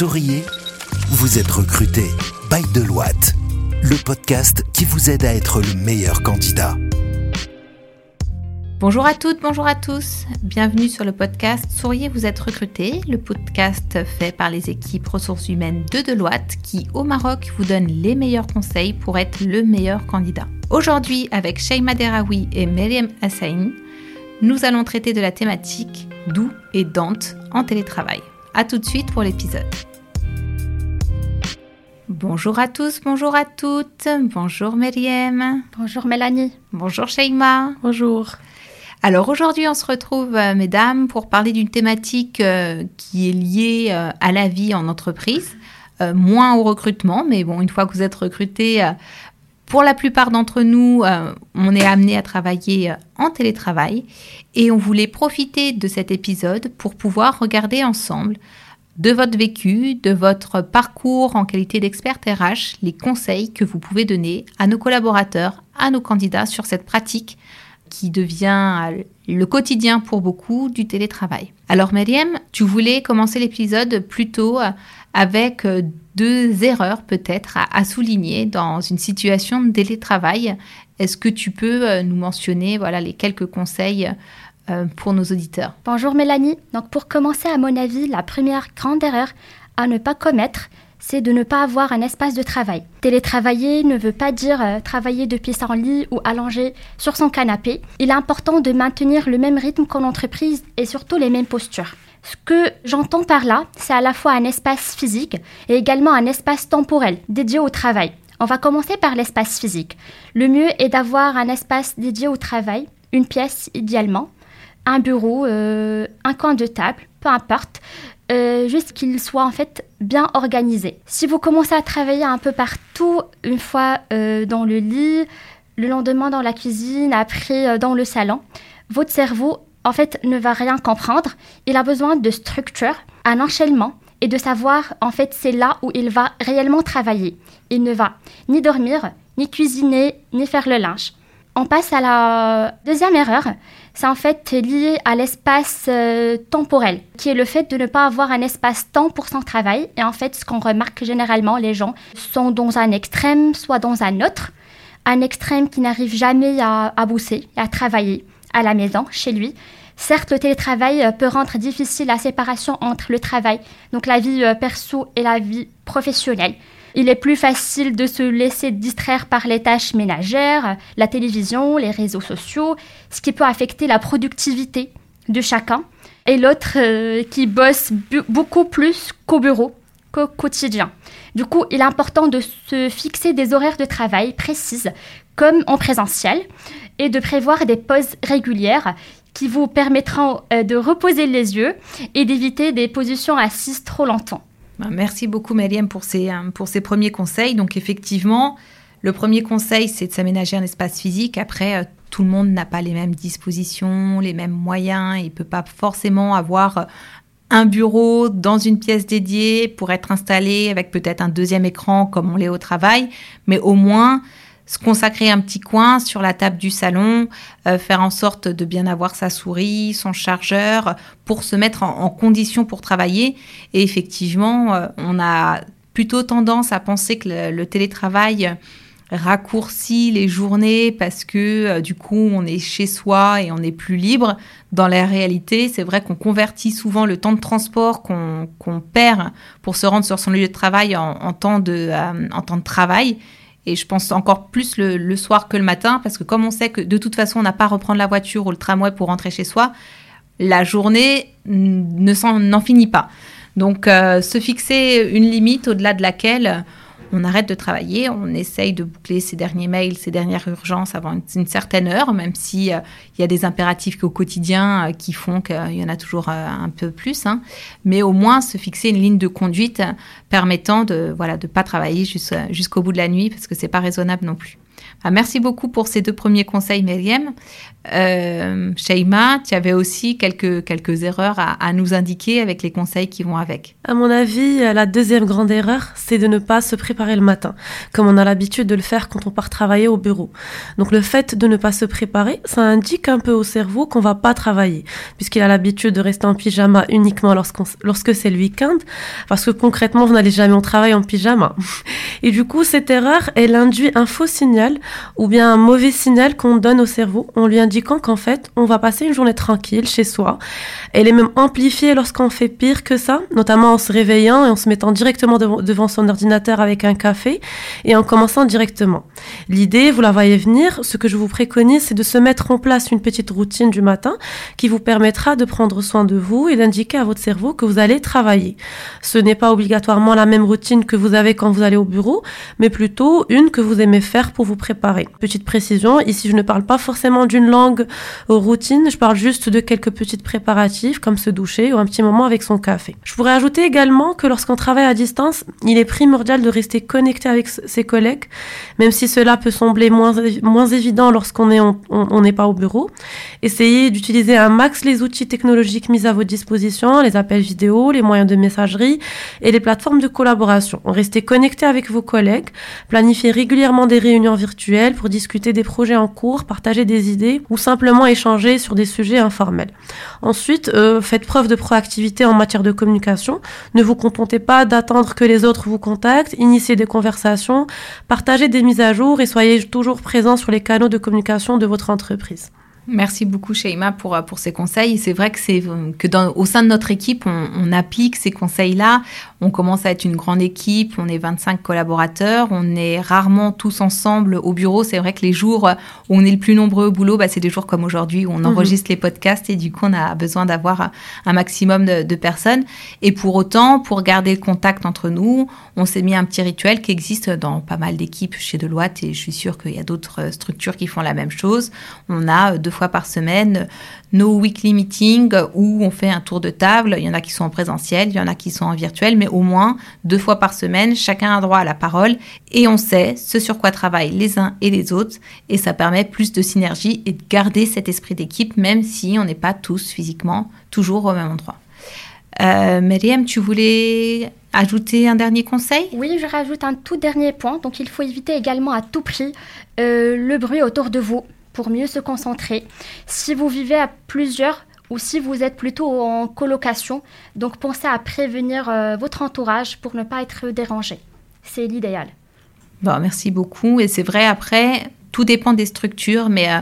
Souriez, vous êtes recruté by Deloitte, le podcast qui vous aide à être le meilleur candidat. Bonjour à toutes, bonjour à tous. Bienvenue sur le podcast Souriez, vous êtes recruté, le podcast fait par les équipes ressources humaines de Deloitte qui, au Maroc, vous donne les meilleurs conseils pour être le meilleur candidat. Aujourd'hui, avec Sheima Deraoui et Myriam Hassain, nous allons traiter de la thématique d'où et Dante en télétravail. A tout de suite pour l'épisode. Bonjour à tous, bonjour à toutes. Bonjour Myriam. Bonjour Mélanie. Bonjour Sheima. Bonjour. Alors aujourd'hui, on se retrouve, euh, mesdames, pour parler d'une thématique euh, qui est liée euh, à la vie en entreprise, moins au recrutement, mais bon, une fois que vous êtes recruté, pour la plupart d'entre nous, on est amené à travailler en télétravail et on voulait profiter de cet épisode pour pouvoir regarder ensemble de votre vécu, de votre parcours en qualité d'expert RH, les conseils que vous pouvez donner à nos collaborateurs, à nos candidats sur cette pratique qui devient le quotidien pour beaucoup du télétravail. Alors Myriam, tu voulais commencer l'épisode plutôt avec deux erreurs peut-être à, souligner dans une situation de télétravail. Est-ce que tu peux euh, nous mentionner voilà, les quelques conseils euh, pour nos auditeurs Bonjour Mélanie. Donc pour commencer, à mon avis, la première grande erreur à ne pas commettre, c'est de ne pas avoir un espace de travail. Télétravailler ne veut pas dire euh, travailler depuis son lit ou allongé sur son canapé. Il est important de maintenir le même rythme qu'en entreprise et surtout les mêmes postures. Ce que j'entends par là, c'est à la fois un espace physique et également un espace temporel dédié au travail. On va commencer par l'espace physique. Le mieux est d'avoir un espace dédié au travail, une pièce idéalement, un bureau, euh, un coin de table, peu importe, euh, juste qu'il soit en fait bien organisé. Si vous commencez à travailler un peu partout, une fois euh, dans le lit, le lendemain dans la cuisine, après dans le salon, votre cerveau en fait ne va rien comprendre. Il a besoin de structure, un enchaînement et de savoir en fait c'est là où il va réellement travailler. Il ne va ni dormir, ni cuisiner, ni faire le linge. On passe à la deuxième erreur, c'est en fait lié à l'espace euh, temporel, qui est le fait de ne pas avoir un espace-temps pour son travail. Et en fait, ce qu'on remarque généralement, les gens sont dans un extrême, soit dans un autre. Un extrême qui n'arrive jamais à, à bosser, à travailler à la maison, chez lui. Certes, le télétravail euh, peut rendre difficile la séparation entre le travail, donc la vie euh, perso et la vie professionnelle. Il est plus facile de se laisser distraire par les tâches ménagères, la télévision, les réseaux sociaux, ce qui peut affecter la productivité de chacun, et l'autre euh, qui bosse beaucoup plus qu'au bureau, qu'au quotidien. Du coup, il est important de se fixer des horaires de travail précises, comme en présentiel, et de prévoir des pauses régulières qui vous permettront euh, de reposer les yeux et d'éviter des positions assises trop longtemps. Bah, merci beaucoup, Myriam, pour ces, euh, pour ces premiers conseils. Donc, effectivement, le premier conseil, c'est de s'aménager un espace physique. Après, euh, tout le monde n'a pas les mêmes dispositions, les mêmes moyens. Il ne peut pas forcément avoir euh, un bureau dans une pièce dédiée pour être installé avec peut-être un deuxième écran comme on l'est au travail. Mais au moins, se consacrer un petit coin sur la table du salon, euh, faire en sorte de bien avoir sa souris, son chargeur, pour se mettre en, condition pour travailler. Et effectivement, euh, on a plutôt tendance à penser que le, télétravail raccourcit les journées parce que euh, du coup on est chez soi et on est plus libre. Dans la réalité, c'est vrai qu'on convertit souvent le temps de transport qu'on perd pour se rendre sur son lieu de travail en, temps, de, en temps de travail. Et je pense encore plus le, soir que le matin, parce que comme on sait que de toute façon, on n'a pas à reprendre la voiture ou le tramway pour rentrer chez soi, la journée n'en finit pas. Donc, euh, se fixer une limite au-delà de laquelle on arrête de travailler, on essaye de boucler ses derniers mails, ses dernières urgences avant une, certaine heure, même si euh, il y a des impératifs au quotidien euh, qui font qu'il y en a toujours euh, un peu plus. Hein. Mais au moins se fixer une ligne de conduite permettant de voilà de pas travailler jusqu'au bout de la nuit parce que c'est pas raisonnable non plus. Ah, merci beaucoup pour ces deux premiers conseils, Myriam. Euh, Sheima, tu avais aussi quelques, quelques erreurs à, nous indiquer avec les conseils qui vont avec. À mon avis, la deuxième grande erreur, c'est de ne pas se préparer le matin, comme on a l'habitude de le faire quand on part travailler au bureau. Donc le fait de ne pas se préparer, ça indique un peu au cerveau qu'on va pas travailler, puisqu'il a l'habitude de rester en pyjama uniquement lorsque c'est le week-end, parce que concrètement, vous n'allez jamais au travail en pyjama. Et du coup, cette erreur, elle induit un faux signal ou bien un mauvais signal qu'on donne au cerveau. On lui indiquant qu'en fait, on va passer une journée tranquille chez soi. Elle est même amplifiée lorsqu'on fait pire que ça, notamment en se réveillant et en se mettant directement devant son ordinateur avec un café et en commençant directement. L'idée, vous la voyez venir, ce que je vous préconise, c'est de se mettre en place une petite routine du matin qui vous permettra de prendre soin de vous et d'indiquer à votre cerveau que vous allez travailler. Ce n'est pas obligatoirement la même routine que vous avez quand vous allez au bureau, mais plutôt une que vous aimez faire pour vous préparer. Petite précision, ici je ne parle pas forcément d'une langue aux routines, je parle juste de quelques petites préparatifs comme se doucher ou un petit moment avec son café. Je pourrais ajouter également que lorsqu'on travaille à distance, il est primordial de rester connecté avec ses collègues, même si cela peut sembler moins, moins évident lorsqu'on est on n'est pas au bureau. Essayez d'utiliser un max les outils technologiques mis à votre disposition, les appels vidéo, les moyens de messagerie et les plateformes de collaboration. Restez connecté avec vos collègues, planifiez régulièrement des réunions virtuelles pour discuter des projets en cours, partager des idées ou simplement échanger sur des sujets informels. Ensuite, euh, faites preuve de proactivité en matière de communication. Ne vous contentez pas d'attendre que les autres vous contactent, initiez des conversations, partagez des mises à jour et soyez toujours présent sur les canaux de communication de votre entreprise. Merci beaucoup, Sheima, pour, pour ces conseils. C'est vrai que c'est que dans, au sein de notre équipe, on, on applique ces conseils-là. On commence à être une grande équipe. On est 25 collaborateurs. On est rarement tous ensemble au bureau. C'est vrai que les jours où on est le plus nombreux au boulot, bah, c'est des jours comme aujourd'hui où on mhm. enregistre les podcasts et du coup, on a besoin d'avoir un maximum de, de, personnes. Et pour autant, pour garder le contact entre nous, on s'est mis un petit rituel qui existe dans pas mal d'équipes chez Deloitte et je suis sûre qu'il y a d'autres structures qui font la même chose. On a deux fois par semaine nos weekly meetings où on fait un tour de table. Il y en a qui sont en présentiel, il y en a qui sont en virtuel, mais au moins deux fois par semaine, chacun a droit à la parole et on sait ce sur quoi travaillent les uns et les autres et ça permet plus de synergie et de garder cet esprit d'équipe même si on n'est pas tous physiquement toujours au même endroit. Euh, Myriam, tu voulais ajouter un dernier conseil? Oui, je rajoute un tout dernier point. Donc, il faut éviter également à tout prix euh, le bruit autour de vous pour mieux se concentrer. Si vous vivez à plusieurs ou si vous êtes plutôt en colocation, donc pensez à prévenir euh, votre entourage pour ne pas être dérangé. C'est l'idéal. Bon, merci beaucoup. Et c'est vrai, après, tout dépend des structures, mais euh,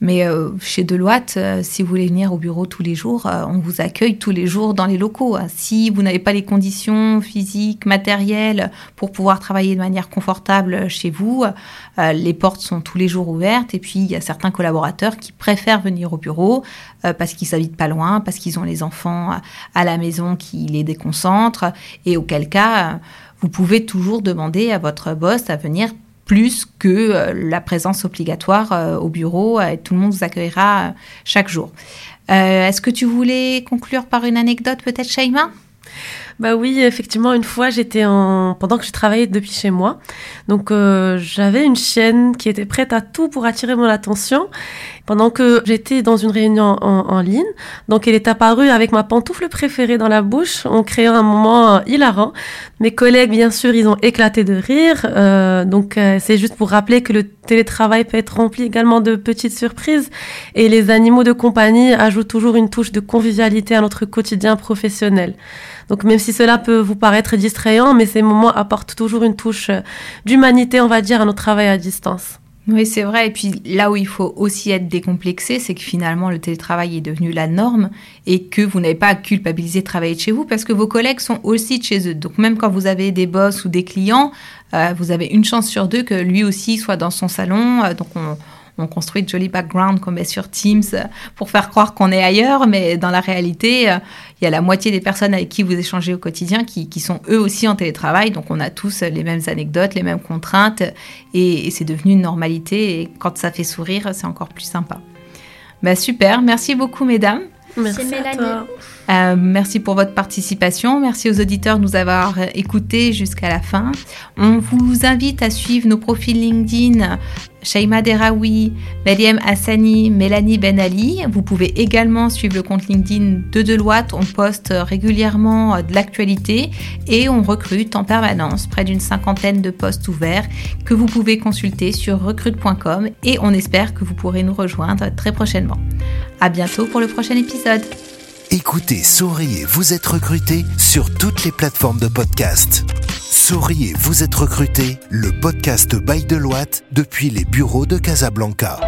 mais euh, chez Deloitte, euh, si vous voulez venir au bureau tous les jours, euh, on vous accueille tous les jours dans les locaux. Si vous n'avez pas les conditions physiques, matérielles pour pouvoir travailler de manière confortable chez vous, les portes sont tous les jours ouvertes. Et puis, il y a certains collaborateurs qui préfèrent venir au bureau parce qu'ils habitent pas loin, parce qu'ils ont les enfants à la maison qui les déconcentrent. Et auquel cas, vous pouvez toujours demander à votre boss à venir plus que euh, la présence obligatoire euh, au bureau. et tout le monde vous accueillera euh, chaque jour. Est-ce que tu voulais conclure par une anecdote peut-être, Shaima? Bah oui, effectivement, une fois, j'étais en pendant que je travaillais depuis chez moi. Donc euh, j'avais une chienne qui était prête à tout pour attirer mon attention pendant que j'étais dans une réunion en, ligne. Donc elle est apparue avec ma pantoufle préférée dans la bouche en créant un moment euh, hilarant. Mes collègues, bien sûr, ils ont éclaté de rire. Euh, donc c'est juste pour rappeler que le télétravail peut être rempli également de petites surprises et les animaux de compagnie ajoutent toujours une touche de convivialité à notre quotidien professionnel. Donc même si cela peut vous paraître distrayant, mais ces moments apportent toujours une touche euh, d'humanité, on va dire, à notre travail à distance. Oui, c'est vrai. Et puis là où il faut aussi être décomplexé, c'est que finalement le télétravail est devenu la norme et que vous n'avez pas à culpabiliser de travailler de chez vous parce que vos collègues sont aussi de chez eux. Donc même quand vous avez des boss ou des clients, euh, vous avez une chance sur deux que lui aussi soit dans son salon. Euh, donc on, on construit de jolis backgrounds qu'on met sur Teams pour faire croire qu'on est ailleurs, mais dans la réalité, il y a la moitié des personnes avec qui vous échangez au quotidien qui, sont eux aussi en télétravail, donc on a tous les mêmes anecdotes, les mêmes contraintes, et, c'est devenu une normalité, et quand ça fait sourire, c'est encore plus sympa. Bah super, merci beaucoup mesdames. Merci Mélanie. Euh, merci pour votre participation. Merci aux auditeurs de nous avoir écoutés jusqu'à la fin. On vous invite à suivre nos profils LinkedIn Shaima Deraoui, Mariam Hassani, Mélanie Ben Ali. Vous pouvez également suivre le compte LinkedIn de Deloitte. On poste régulièrement de l'actualité et on recrute en permanence près d'une cinquantaine de postes ouverts que vous pouvez consulter sur recrute.com et on espère que vous pourrez nous rejoindre très prochainement. À bientôt pour le prochain épisode. Écoutez, souriez, vous êtes recruté sur toutes les plateformes de podcast. Souriez, vous êtes recruté, le podcast by Deloitte depuis les bureaux de Casablanca.